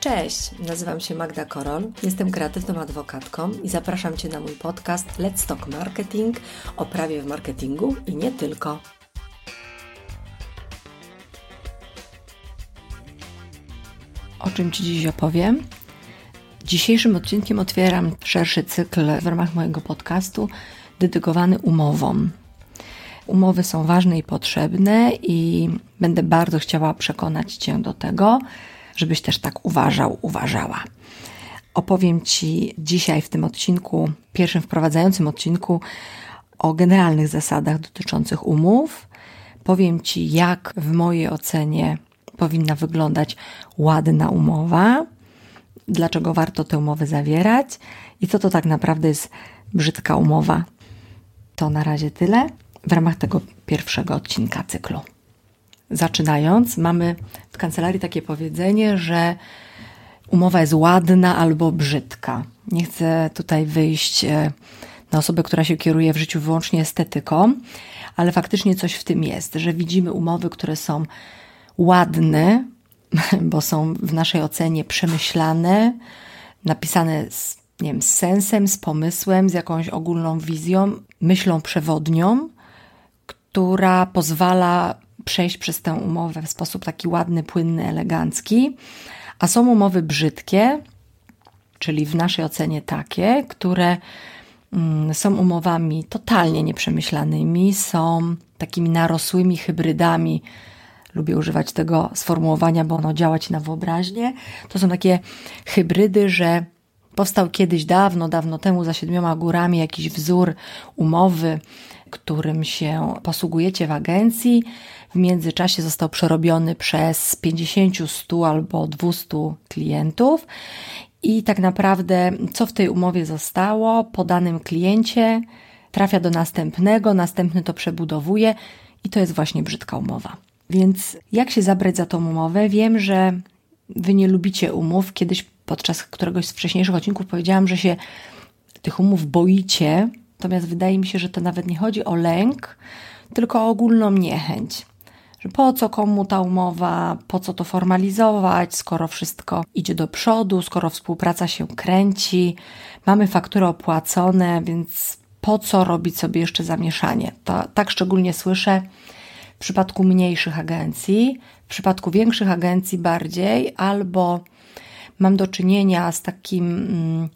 Cześć, nazywam się Magda Korol, jestem kreatywną adwokatką i zapraszam Cię na mój podcast Let's Talk Marketing o prawie w marketingu i nie tylko. O czym Ci dziś opowiem? Dzisiejszym odcinkiem otwieram szerszy cykl w ramach mojego podcastu dedykowany umowom. Umowy są ważne i potrzebne, i będę bardzo chciała przekonać Cię do tego, żebyś też tak uważał, uważała. Opowiem Ci dzisiaj w tym odcinku, pierwszym wprowadzającym odcinku, o generalnych zasadach dotyczących umów. Powiem Ci, jak w mojej ocenie powinna wyglądać ładna umowa, dlaczego warto tę umowę zawierać i co to tak naprawdę jest brzydka umowa. To na razie tyle w ramach tego pierwszego odcinka cyklu. Zaczynając, mamy w kancelarii takie powiedzenie, że umowa jest ładna albo brzydka. Nie chcę tutaj wyjść e, na osobę, która się kieruje w życiu wyłącznie estetyką, ale faktycznie coś w tym jest, że widzimy umowy, które są ładne, bo są w naszej ocenie przemyślane, napisane z, nie wiem, z sensem, z pomysłem, z jakąś ogólną wizją, myślą przewodnią, która pozwala przejść przez tę umowę w sposób taki ładny, płynny, elegancki. A są umowy brzydkie, czyli w naszej ocenie takie, które mm, są umowami totalnie nieprzemyślanymi, są takimi narosłymi hybrydami. Lubię używać tego sformułowania, bo ono działa ci na wyobraźnię. To są takie hybrydy, że powstał kiedyś dawno, dawno temu za siedmioma górami jakiś wzór umowy, którym się posługujecie w agencji. W międzyczasie został przerobiony przez 50, 100 albo 200 klientów. I tak naprawdę, co w tej umowie zostało, po danym kliencie trafia do następnego, następny to przebudowuje i to jest właśnie brzydka umowa. Więc jak się zabrać za tą umowę? Wiem, że Wy nie lubicie umów. Kiedyś podczas któregoś z wcześniejszych odcinków powiedziałam, że się tych umów boicie, Natomiast wydaje mi się, że to nawet nie chodzi o lęk, tylko o ogólną niechęć. Po co komu ta umowa, po co to formalizować, skoro wszystko idzie do przodu, skoro współpraca się kręci, mamy faktury opłacone, więc po co robić sobie jeszcze zamieszanie? To, tak szczególnie słyszę w przypadku mniejszych agencji, w przypadku większych agencji bardziej, albo mam do czynienia z takim.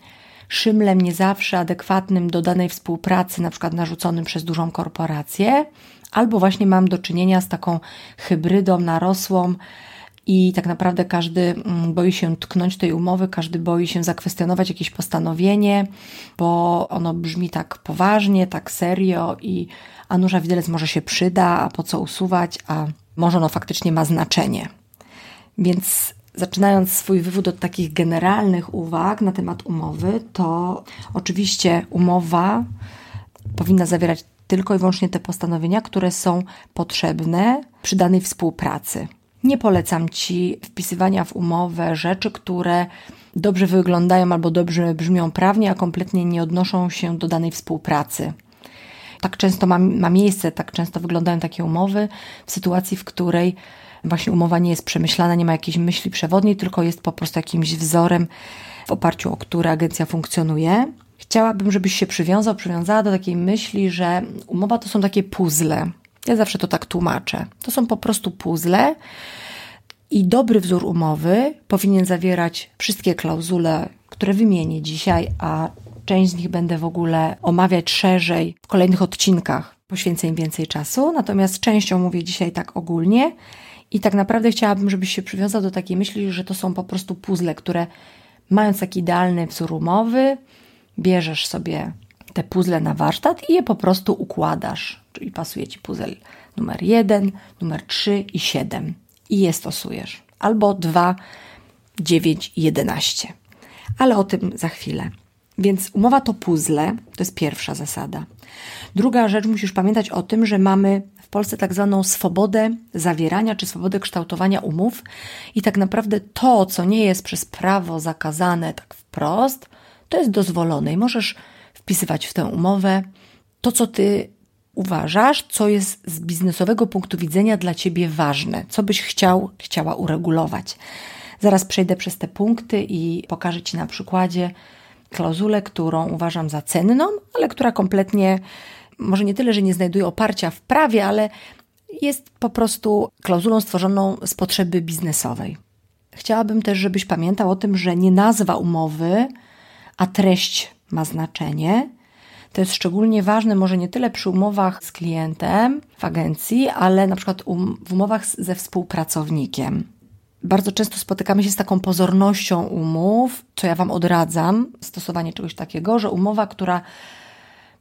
Szymlem nie zawsze adekwatnym do danej współpracy, na przykład narzuconym przez dużą korporację, albo właśnie mam do czynienia z taką hybrydą narosłą, i tak naprawdę każdy mm, boi się tknąć tej umowy, każdy boi się zakwestionować jakieś postanowienie, bo ono brzmi tak poważnie, tak serio i a nurza widelec może się przyda, a po co usuwać, a może ono faktycznie ma znaczenie. Więc Zaczynając swój wywód od takich generalnych uwag na temat umowy, to oczywiście umowa powinna zawierać tylko i wyłącznie te postanowienia, które są potrzebne przy danej współpracy. Nie polecam Ci wpisywania w umowę rzeczy, które dobrze wyglądają albo dobrze brzmią prawnie, a kompletnie nie odnoszą się do danej współpracy. Tak często ma, ma miejsce, tak często wyglądają takie umowy w sytuacji, w której właśnie umowa nie jest przemyślana, nie ma jakiejś myśli przewodniej, tylko jest po prostu jakimś wzorem, w oparciu o który agencja funkcjonuje. Chciałabym, żebyś się przywiązał, przywiązała do takiej myśli, że umowa to są takie puzzle. Ja zawsze to tak tłumaczę. To są po prostu puzzle. I dobry wzór umowy powinien zawierać wszystkie klauzule, które wymienię dzisiaj, a część z nich będę w ogóle omawiać szerzej w kolejnych odcinkach. Poświęcę im więcej czasu, natomiast częścią mówię dzisiaj tak ogólnie. I tak naprawdę chciałabym, żebyś się przywiązał do takiej myśli, że to są po prostu puzzle, które mając taki idealny wzór umowy, bierzesz sobie te puzzle na warsztat i je po prostu układasz. Czyli pasuje ci puzzle numer 1, numer 3 i 7 i je stosujesz. Albo 2, 9 i 11. Ale o tym za chwilę. Więc umowa to puzzle, to jest pierwsza zasada. Druga rzecz, musisz pamiętać o tym, że mamy Polsce tak zwaną swobodę zawierania czy swobodę kształtowania umów i tak naprawdę to, co nie jest przez prawo zakazane tak wprost, to jest dozwolone i możesz wpisywać w tę umowę to, co ty uważasz, co jest z biznesowego punktu widzenia dla ciebie ważne, co byś chciał, chciała uregulować. Zaraz przejdę przez te punkty i pokażę Ci na przykładzie klauzulę, którą uważam za cenną, ale która kompletnie, może nie tyle, że nie znajduje oparcia w prawie, ale jest po prostu klauzulą stworzoną z potrzeby biznesowej. Chciałabym też, żebyś pamiętał o tym, że nie nazwa umowy, a treść ma znaczenie. To jest szczególnie ważne, może nie tyle przy umowach z klientem w agencji, ale na przykład um, w umowach ze współpracownikiem. Bardzo często spotykamy się z taką pozornością umów, co ja Wam odradzam, stosowanie czegoś takiego, że umowa, która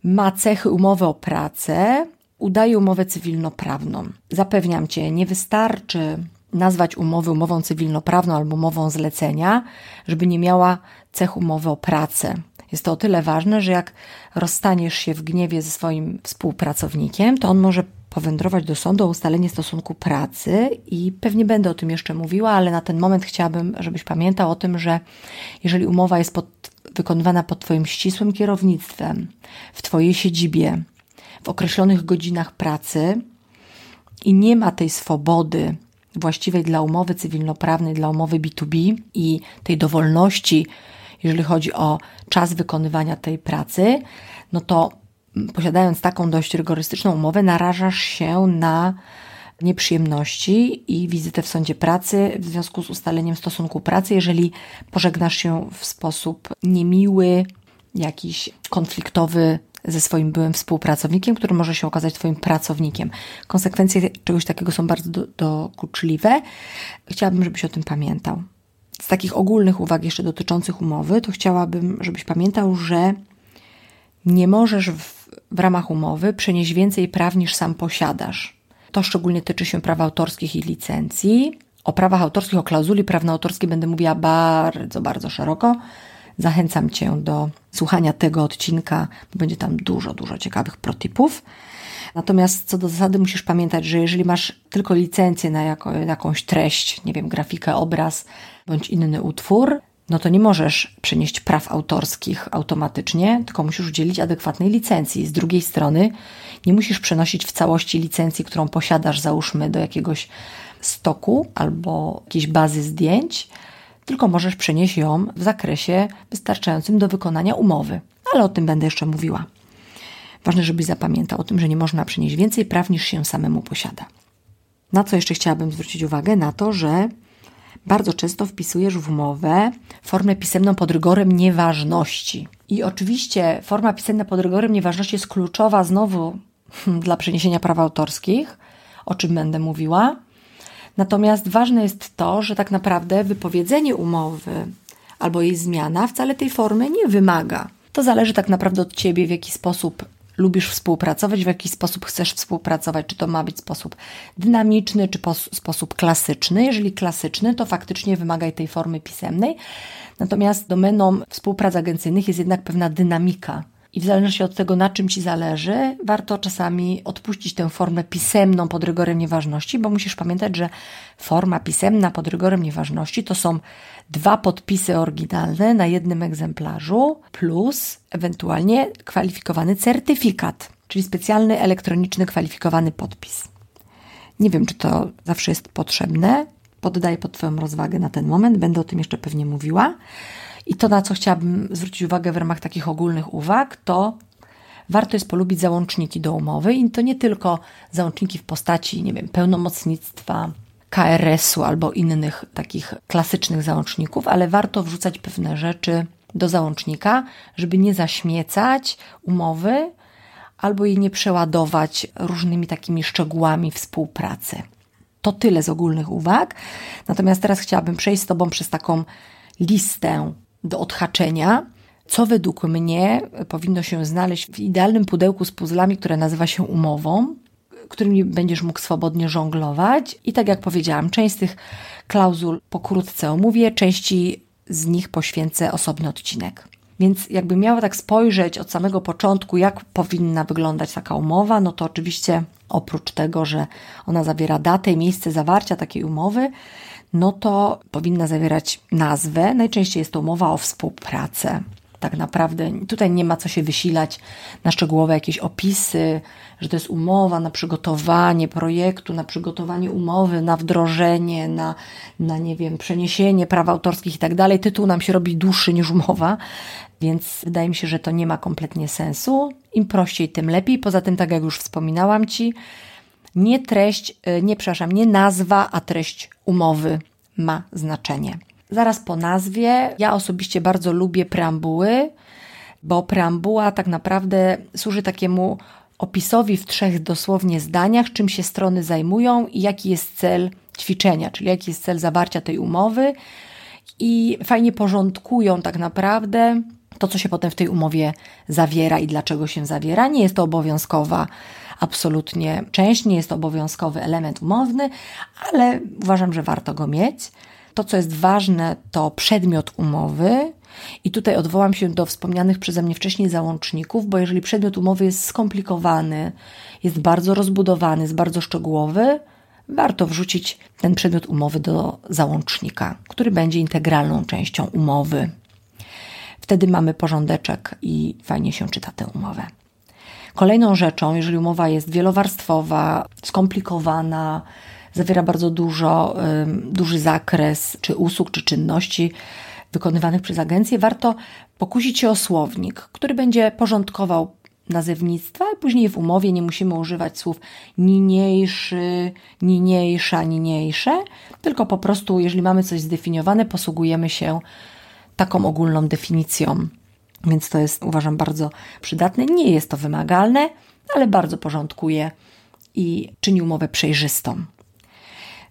ma cechy umowy o pracę, udaje umowę cywilnoprawną. Zapewniam Cię, nie wystarczy nazwać umowy umową cywilnoprawną albo umową zlecenia, żeby nie miała cech umowy o pracę. Jest to o tyle ważne, że jak rozstaniesz się w gniewie ze swoim współpracownikiem, to on może powędrować do sądu o ustalenie stosunku pracy i pewnie będę o tym jeszcze mówiła, ale na ten moment chciałabym, żebyś pamiętał o tym, że jeżeli umowa jest pod, wykonywana pod Twoim ścisłym kierownictwem, w Twojej siedzibie, w określonych godzinach pracy i nie ma tej swobody właściwej dla umowy cywilnoprawnej, dla umowy B2B i tej dowolności, jeżeli chodzi o czas wykonywania tej pracy, no to posiadając taką dość rygorystyczną umowę, narażasz się na nieprzyjemności i wizytę w sądzie pracy w związku z ustaleniem stosunku pracy, jeżeli pożegnasz się w sposób niemiły, jakiś konfliktowy ze swoim byłym współpracownikiem, który może się okazać Twoim pracownikiem. Konsekwencje czegoś takiego są bardzo do, dokuczliwe. Chciałabym, żebyś o tym pamiętał. Z takich ogólnych uwag jeszcze dotyczących umowy, to chciałabym, żebyś pamiętał, że nie możesz w, w ramach umowy przenieść więcej praw niż sam posiadasz. To szczególnie tyczy się praw autorskich i licencji. O prawach autorskich, o klauzuli prawno-autorskiej będę mówiła bardzo, bardzo szeroko. Zachęcam Cię do słuchania tego odcinka, bo będzie tam dużo, dużo ciekawych protipów. Natomiast co do zasady musisz pamiętać, że jeżeli masz tylko licencję na jako, jakąś treść, nie wiem, grafikę, obraz bądź inny utwór, no to nie możesz przenieść praw autorskich automatycznie, tylko musisz udzielić adekwatnej licencji. Z drugiej strony nie musisz przenosić w całości licencji, którą posiadasz, załóżmy, do jakiegoś stoku albo jakiejś bazy zdjęć, tylko możesz przenieść ją w zakresie wystarczającym do wykonania umowy. Ale o tym będę jeszcze mówiła. Ważne, żebyś zapamiętał o tym, że nie można przenieść więcej praw niż się samemu posiada. Na co jeszcze chciałabym zwrócić uwagę? Na to, że bardzo często wpisujesz w umowę formę pisemną pod rygorem nieważności. I oczywiście forma pisemna pod rygorem nieważności jest kluczowa znowu dla przeniesienia praw autorskich, o czym będę mówiła. Natomiast ważne jest to, że tak naprawdę wypowiedzenie umowy albo jej zmiana wcale tej formy nie wymaga. To zależy tak naprawdę od ciebie, w jaki sposób lubisz współpracować, w jaki sposób chcesz współpracować, czy to ma być sposób dynamiczny, czy sposób klasyczny. Jeżeli klasyczny, to faktycznie wymagaj tej formy pisemnej. Natomiast domeną współprac agencyjnych jest jednak pewna dynamika i w zależności od tego, na czym ci zależy, warto czasami odpuścić tę formę pisemną pod rygorem nieważności, bo musisz pamiętać, że forma pisemna pod rygorem nieważności to są dwa podpisy oryginalne na jednym egzemplarzu, plus ewentualnie kwalifikowany certyfikat, czyli specjalny elektroniczny kwalifikowany podpis. Nie wiem, czy to zawsze jest potrzebne. Poddaję pod Twoją rozwagę na ten moment, będę o tym jeszcze pewnie mówiła. I to, na co chciałabym zwrócić uwagę w ramach takich ogólnych uwag, to warto jest polubić załączniki do umowy i to nie tylko załączniki w postaci, nie wiem, pełnomocnictwa, KRS-u albo innych takich klasycznych załączników, ale warto wrzucać pewne rzeczy do załącznika, żeby nie zaśmiecać umowy albo jej nie przeładować różnymi takimi szczegółami współpracy. To tyle z ogólnych uwag. Natomiast teraz chciałabym przejść z Tobą przez taką listę do odhaczenia, co według mnie powinno się znaleźć w idealnym pudełku z puzzlami, które nazywa się umową, którymi będziesz mógł swobodnie żonglować. I tak jak powiedziałam, część z tych klauzul pokrótce omówię, części z nich poświęcę osobny odcinek. Więc jakby miała tak spojrzeć od samego początku, jak powinna wyglądać taka umowa, no to oczywiście oprócz tego, że ona zawiera datę i miejsce zawarcia takiej umowy, no to powinna zawierać nazwę. Najczęściej jest to umowa o współpracę. tak naprawdę. Tutaj nie ma co się wysilać na szczegółowe jakieś opisy, że to jest umowa na przygotowanie projektu, na przygotowanie umowy, na wdrożenie, na, na nie wiem, przeniesienie praw autorskich i tak dalej. Tytuł nam się robi dłuższy niż umowa, więc wydaje mi się, że to nie ma kompletnie sensu. Im prościej, tym lepiej. Poza tym, tak jak już wspominałam Ci, nie treść, e, nie przepraszam, nie nazwa, a treść umowy ma znaczenie. Zaraz po nazwie, ja osobiście bardzo lubię preambuły, bo preambuła tak naprawdę służy takiemu opisowi w trzech dosłownie zdaniach, czym się strony zajmują i jaki jest cel ćwiczenia, czyli jaki jest cel zawarcia tej umowy i fajnie porządkują tak naprawdę to, co się potem w tej umowie zawiera i dlaczego się zawiera. Nie jest to obowiązkowa absolutnie część, nie jest to obowiązkowy element umowny, ale uważam, że warto go mieć. To, co jest ważne, to przedmiot umowy. I tutaj odwołam się do wspomnianych przeze mnie wcześniej załączników, bo jeżeli przedmiot umowy jest skomplikowany, jest bardzo rozbudowany, jest bardzo szczegółowy, warto wrzucić ten przedmiot umowy do załącznika, który będzie integralną częścią umowy. Wtedy mamy porządeczek i fajnie się czyta tę umowę. Kolejną rzeczą, jeżeli umowa jest wielowarstwowa, skomplikowana, zawiera bardzo dużo, duży zakres czy usług, czy czynności wykonywanych przez agencję, warto pokusić się o słownik, który będzie porządkował nazewnictwa, a później w umowie nie musimy używać słów niniejszy, niniejsza, niniejsze, tylko po prostu, jeżeli mamy coś zdefiniowane, posługujemy się taką ogólną definicją. Więc to jest, uważam, bardzo przydatne. Nie jest to wymagalne, ale bardzo porządkuje i czyni umowę przejrzystą.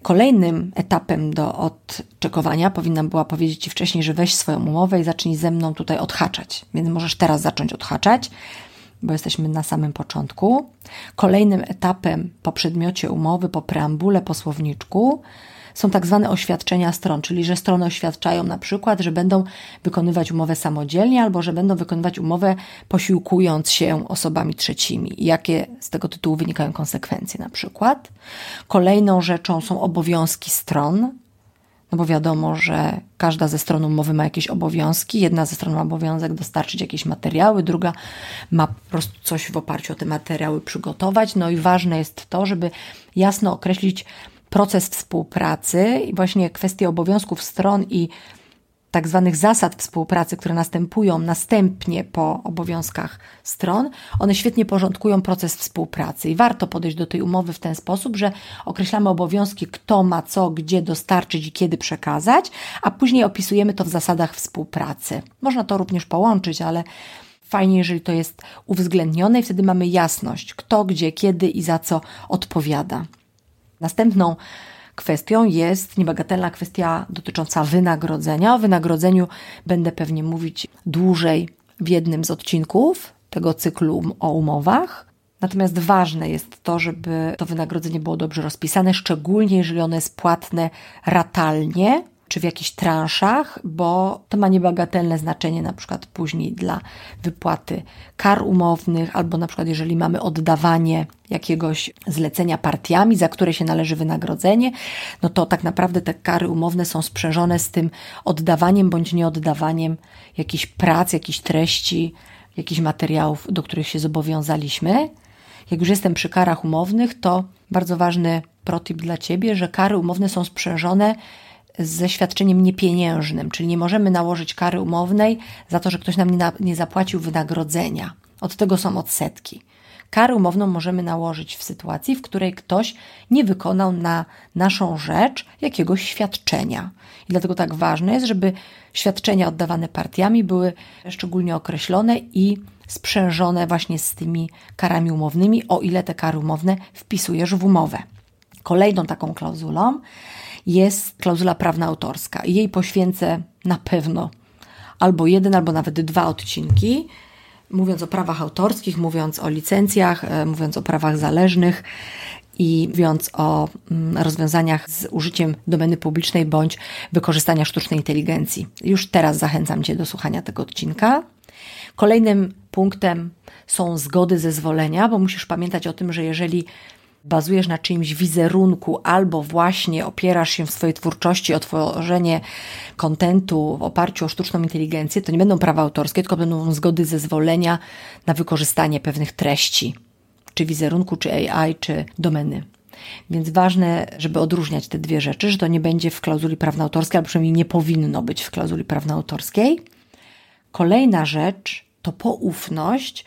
Kolejnym etapem do odczekowania powinnam była powiedzieć Ci wcześniej, że weź swoją umowę i zacznij ze mną tutaj odhaczać. Więc możesz teraz zacząć odhaczać, bo jesteśmy na samym początku. Kolejnym etapem po przedmiocie umowy, po preambule, po słowniczku są tak zwane oświadczenia stron, czyli że strony oświadczają na przykład, że będą wykonywać umowę samodzielnie albo że będą wykonywać umowę posiłkując się osobami trzecimi. Jakie z tego tytułu wynikają konsekwencje na przykład. Kolejną rzeczą są obowiązki stron, no bo wiadomo, że każda ze stron umowy ma jakieś obowiązki. Jedna ze stron ma obowiązek dostarczyć jakieś materiały, druga ma po prostu coś w oparciu o te materiały przygotować. No i ważne jest to, żeby jasno określić proces współpracy i właśnie kwestie obowiązków stron i tak zwanych zasad współpracy, które następują następnie po obowiązkach stron, one świetnie porządkują proces współpracy i warto podejść do tej umowy w ten sposób, że określamy obowiązki, kto ma co, gdzie dostarczyć i kiedy przekazać, a później opisujemy to w zasadach współpracy. Można to również połączyć, ale fajnie, jeżeli to jest uwzględnione i wtedy mamy jasność, kto, gdzie, kiedy i za co odpowiada. Następną kwestią jest niebagatelna kwestia dotycząca wynagrodzenia. O wynagrodzeniu będę pewnie mówić dłużej w jednym z odcinków tego cyklu o umowach. Natomiast ważne jest to, żeby to wynagrodzenie było dobrze rozpisane, szczególnie jeżeli ono jest płatne ratalnie, czy w jakichś transzach, bo to ma niebagatelne znaczenie na przykład później dla wypłaty kar umownych, albo na przykład jeżeli mamy oddawanie jakiegoś zlecenia partiami, za które się należy wynagrodzenie, no to tak naprawdę te kary umowne są sprzężone z tym oddawaniem bądź nieoddawaniem jakichś prac, jakichś treści, jakichś materiałów, do których się zobowiązaliśmy. Jak już jestem przy karach umownych, to bardzo ważny protip dla Ciebie, że kary umowne są sprzężone ze świadczeniem niepieniężnym, czyli nie możemy nałożyć kary umownej za to, że ktoś nam nie, na, nie zapłacił wynagrodzenia. Od tego są odsetki. Karę umowną możemy nałożyć w sytuacji, w której ktoś nie wykonał na naszą rzecz jakiegoś świadczenia. I dlatego tak ważne jest, żeby świadczenia oddawane partiami były szczególnie określone i sprzężone właśnie z tymi karami umownymi, o ile te kary umowne wpisujesz w umowę. Kolejną taką klauzulą jest klauzula prawna autorska. Jej poświęcę na pewno albo jeden, albo nawet dwa odcinki, mówiąc o prawach autorskich, mówiąc o licencjach, e, mówiąc o prawach zależnych i mówiąc o mm, rozwiązaniach z użyciem domeny publicznej bądź wykorzystania sztucznej inteligencji. Już teraz zachęcam Cię do słuchania tego odcinka. Kolejnym punktem są zgody, zezwolenia, bo musisz pamiętać o tym, że jeżeli bazujesz na czyimś wizerunku, albo właśnie opierasz się w swojej twórczości o tworzenie kontentu w oparciu o sztuczną inteligencję, to nie będą prawa autorskie, tylko będą zgody, zezwolenia na wykorzystanie pewnych treści, czy wizerunku, czy AI, czy domeny. Więc ważne, żeby odróżniać te dwie rzeczy, że to nie będzie w klauzuli prawno autorskiej, albo przynajmniej nie powinno być w klauzuli prawno autorskiej. Kolejna rzecz to poufność,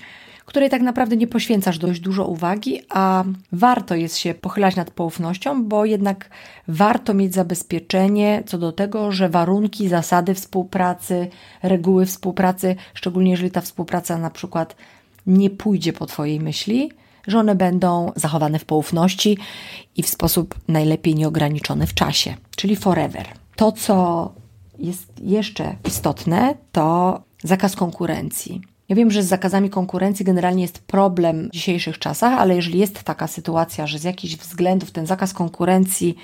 której tak naprawdę nie poświęcasz dość dużo uwagi, a warto jest się pochylać nad poufnością, bo jednak warto mieć zabezpieczenie co do tego, że warunki, zasady współpracy, reguły współpracy, szczególnie jeżeli ta współpraca na przykład nie pójdzie po Twojej myśli, że one będą zachowane w poufności i w sposób najlepiej nieograniczony w czasie, czyli forever. To, co jest jeszcze istotne, to zakaz konkurencji. Ja wiem, że z zakazami konkurencji generalnie jest problem w dzisiejszych czasach, ale jeżeli jest taka sytuacja, że z jakichś względów ten zakaz konkurencji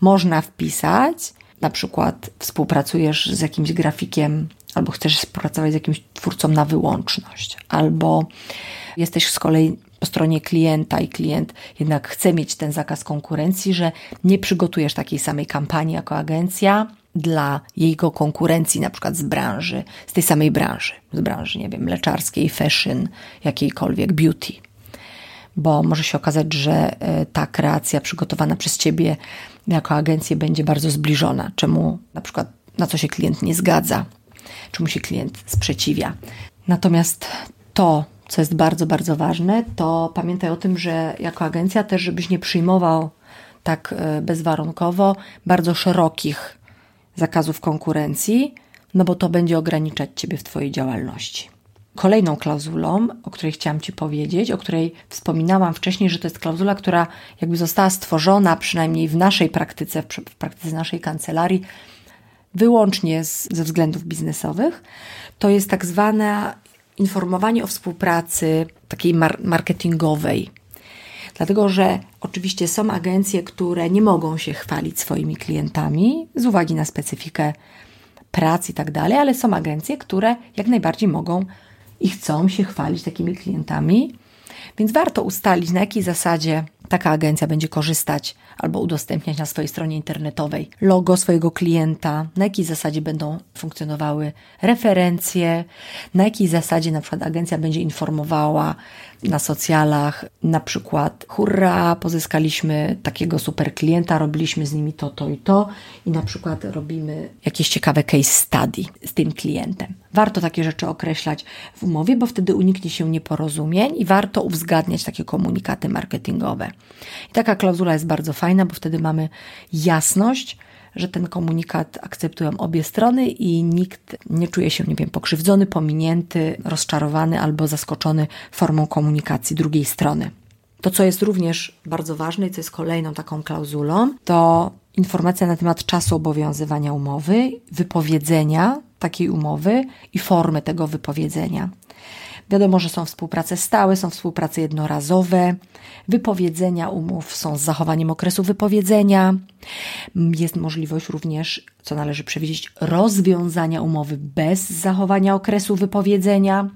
można wpisać, na przykład współpracujesz z jakimś grafikiem, albo chcesz współpracować z jakimś twórcą na wyłączność, albo jesteś z kolei po stronie klienta i klient jednak chce mieć ten zakaz konkurencji, że nie przygotujesz takiej samej kampanii jako agencja dla jego konkurencji, na przykład z branży, z tej samej branży, z branży, nie wiem, mleczarskiej, fashion, jakiejkolwiek, beauty. Bo może się okazać, że e, ta kreacja przygotowana przez ciebie jako agencję będzie bardzo zbliżona, czemu na przykład na co się klient nie zgadza, czemu się klient sprzeciwia. Natomiast to, co jest bardzo, bardzo ważne, to pamiętaj o tym, że jako agencja też, żebyś nie przyjmował tak e, bezwarunkowo bardzo szerokich zakazów konkurencji, no bo to będzie ograniczać Ciebie w Twojej działalności. Kolejną klauzulą, o której chciałam Ci powiedzieć, o której wspominałam wcześniej, że to jest klauzula, która jakby została stworzona, przynajmniej w naszej praktyce, w praktyce naszej kancelarii, wyłącznie z, ze względów biznesowych, to jest tak zwane informowanie o współpracy takiej mar marketingowej. Dlatego, że oczywiście są agencje, które nie mogą się chwalić swoimi klientami z uwagi na specyfikę pracy i tak dalej, ale są agencje, które jak najbardziej mogą i chcą się chwalić takimi klientami. Więc warto ustalić, na jakiej zasadzie taka agencja będzie korzystać albo udostępniać na swojej stronie internetowej logo swojego klienta, na jakiej zasadzie będą funkcjonowały referencje, na jakiej zasadzie na przykład agencja będzie informowała na socjalach, na przykład hurra, pozyskaliśmy takiego super klienta, robiliśmy z nimi to, to i to i na przykład robimy jakieś ciekawe case study z tym klientem. Warto takie rzeczy określać w umowie, bo wtedy uniknie się nieporozumień i warto uwzgadniać takie komunikaty marketingowe. I taka klauzula jest bardzo fajna, bo wtedy mamy jasność, że ten komunikat akceptują obie strony i nikt nie czuje się, nie wiem, pokrzywdzony, pominięty, rozczarowany albo zaskoczony formą komunikacji drugiej strony. To, co jest również bardzo ważne i co jest kolejną taką klauzulą, to informacja na temat czasu obowiązywania umowy, wypowiedzenia takiej umowy i formy tego wypowiedzenia. Wiadomo, że są współprace stałe, są współprace jednorazowe, wypowiedzenia umów są z zachowaniem okresu wypowiedzenia. Jest możliwość również, co należy przewidzieć, rozwiązania umowy bez zachowania okresu wypowiedzenia.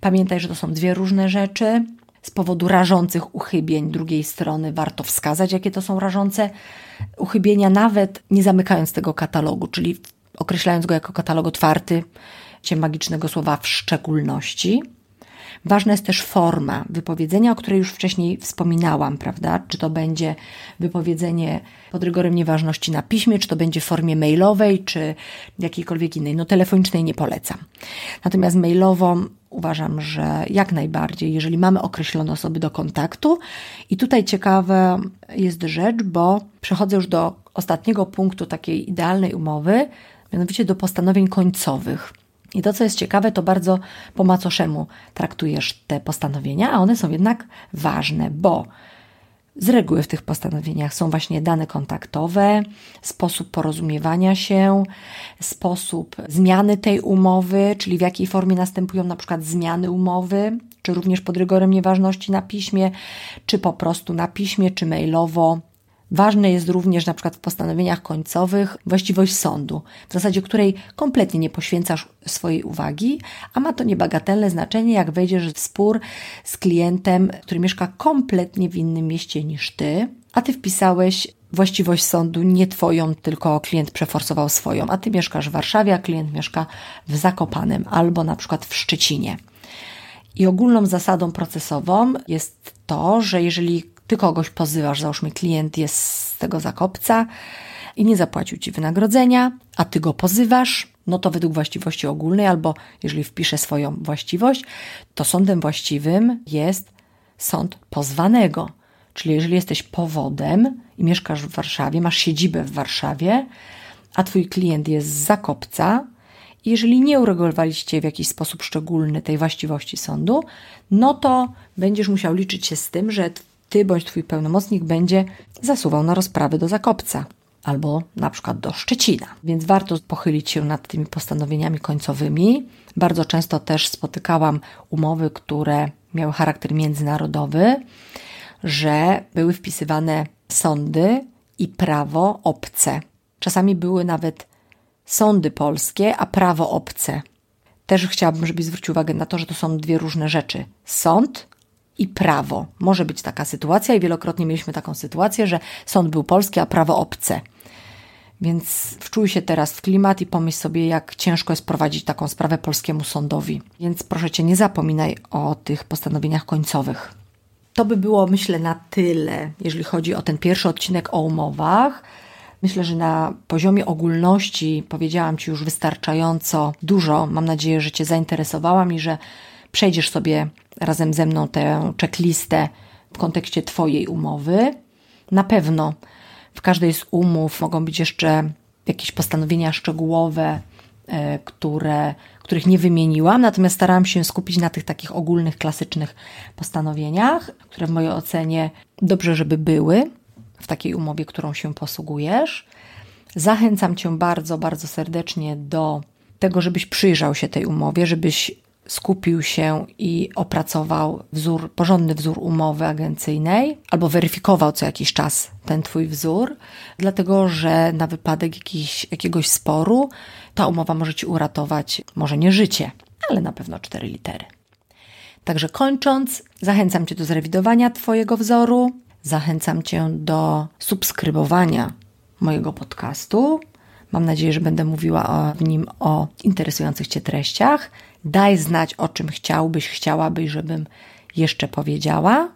Pamiętaj, że to są dwie różne rzeczy. Z powodu rażących uchybień drugiej strony warto wskazać, jakie to są rażące uchybienia, nawet nie zamykając tego katalogu, czyli określając go jako katalog otwarty, cię magicznego słowa w szczególności. Ważna jest też forma wypowiedzenia, o której już wcześniej wspominałam, prawda? Czy to będzie wypowiedzenie pod rygorem nieważności na piśmie, czy to będzie w formie mailowej, czy jakiejkolwiek innej. No telefonicznej nie polecam. Natomiast mailową uważam, że jak najbardziej, jeżeli mamy określone osoby do kontaktu. I tutaj ciekawa jest rzecz, bo przechodzę już do ostatniego punktu takiej idealnej umowy, mianowicie do postanowień końcowych. I to, co jest ciekawe, to bardzo po macoszemu traktujesz te postanowienia, a one są jednak ważne, bo z reguły w tych postanowieniach są właśnie dane kontaktowe, sposób porozumiewania się, sposób zmiany tej umowy, czyli w jakiej formie następują na przykład zmiany umowy, czy również pod rygorem nieważności na piśmie, czy po prostu na piśmie, czy mailowo. Ważne jest również na przykład w postanowieniach końcowych właściwość sądu, w zasadzie której kompletnie nie poświęcasz swojej uwagi, a ma to niebagatelne znaczenie, jak wejdziesz w spór z klientem, który mieszka kompletnie w innym mieście niż ty, a ty wpisałeś właściwość sądu nie twoją, tylko klient przeforsował swoją, a ty mieszkasz w Warszawie, a klient mieszka w Zakopanem albo na przykład w Szczecinie. I ogólną zasadą procesową jest to, że jeżeli ty kogoś pozywasz, załóżmy klient jest z tego zakopca i nie zapłacił ci wynagrodzenia, a ty go pozywasz, no to według właściwości ogólnej, albo jeżeli wpisze swoją właściwość, to sądem właściwym jest sąd pozwanego. Czyli jeżeli jesteś powodem i mieszkasz w Warszawie, masz siedzibę w Warszawie, a twój klient jest z Zakopca, jeżeli nie uregulowaliście w jakiś sposób szczególny tej właściwości sądu, no to będziesz musiał liczyć się z tym, że ty bądź twój pełnomocnik będzie zasuwał na rozprawy do Zakopca albo na przykład do Szczecina. Więc warto pochylić się nad tymi postanowieniami końcowymi. Bardzo często też spotykałam umowy, które miały charakter międzynarodowy, że były wpisywane sądy i prawo obce. Czasami były nawet sądy polskie, a prawo obce. Też chciałabym, żebyś zwrócił uwagę na to, że to są dwie różne rzeczy. Sąd i prawo. Może być taka sytuacja i wielokrotnie mieliśmy taką sytuację, że sąd był polski, a prawo obce. Więc wczuj się teraz w klimat i pomyśl sobie, jak ciężko jest prowadzić taką sprawę polskiemu sądowi. Więc proszę cię, nie zapominaj o tych postanowieniach końcowych. To by było, myślę, na tyle, jeżeli chodzi o ten pierwszy odcinek o umowach. Myślę, że na poziomie ogólności powiedziałam Ci już wystarczająco dużo. Mam nadzieję, że Cię zainteresowałam i że przejdziesz sobie razem ze mną tę checklistę w kontekście Twojej umowy. Na pewno w każdej z umów mogą być jeszcze jakieś postanowienia szczegółowe, e, które, których nie wymieniłam, natomiast starałam się skupić na tych takich ogólnych, klasycznych postanowieniach, które w mojej ocenie dobrze, żeby były w takiej umowie, którą się posługujesz. Zachęcam Cię bardzo, bardzo serdecznie do tego, żebyś przyjrzał się tej umowie, żebyś skupił się i opracował wzór, porządny wzór umowy agencyjnej, albo weryfikował co jakiś czas ten Twój wzór, dlatego że na wypadek jakiś, jakiegoś sporu ta umowa może Ci uratować, może nie życie, ale na pewno cztery litery. Także kończąc, zachęcam Cię do zrewidowania Twojego wzoru, zachęcam Cię do subskrybowania mojego podcastu. Mam nadzieję, że będę mówiła w nim o interesujących Cię treściach. Daj znać, o czym chciałbyś, chciałabyś, żebym jeszcze powiedziała.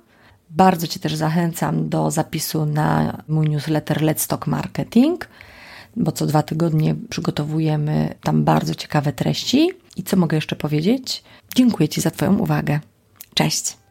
Bardzo Cię też zachęcam do zapisu na mój newsletter Let's Talk Marketing, bo co dwa tygodnie przygotowujemy tam bardzo ciekawe treści. I co mogę jeszcze powiedzieć? Dziękuję Ci za Twoją uwagę. Cześć!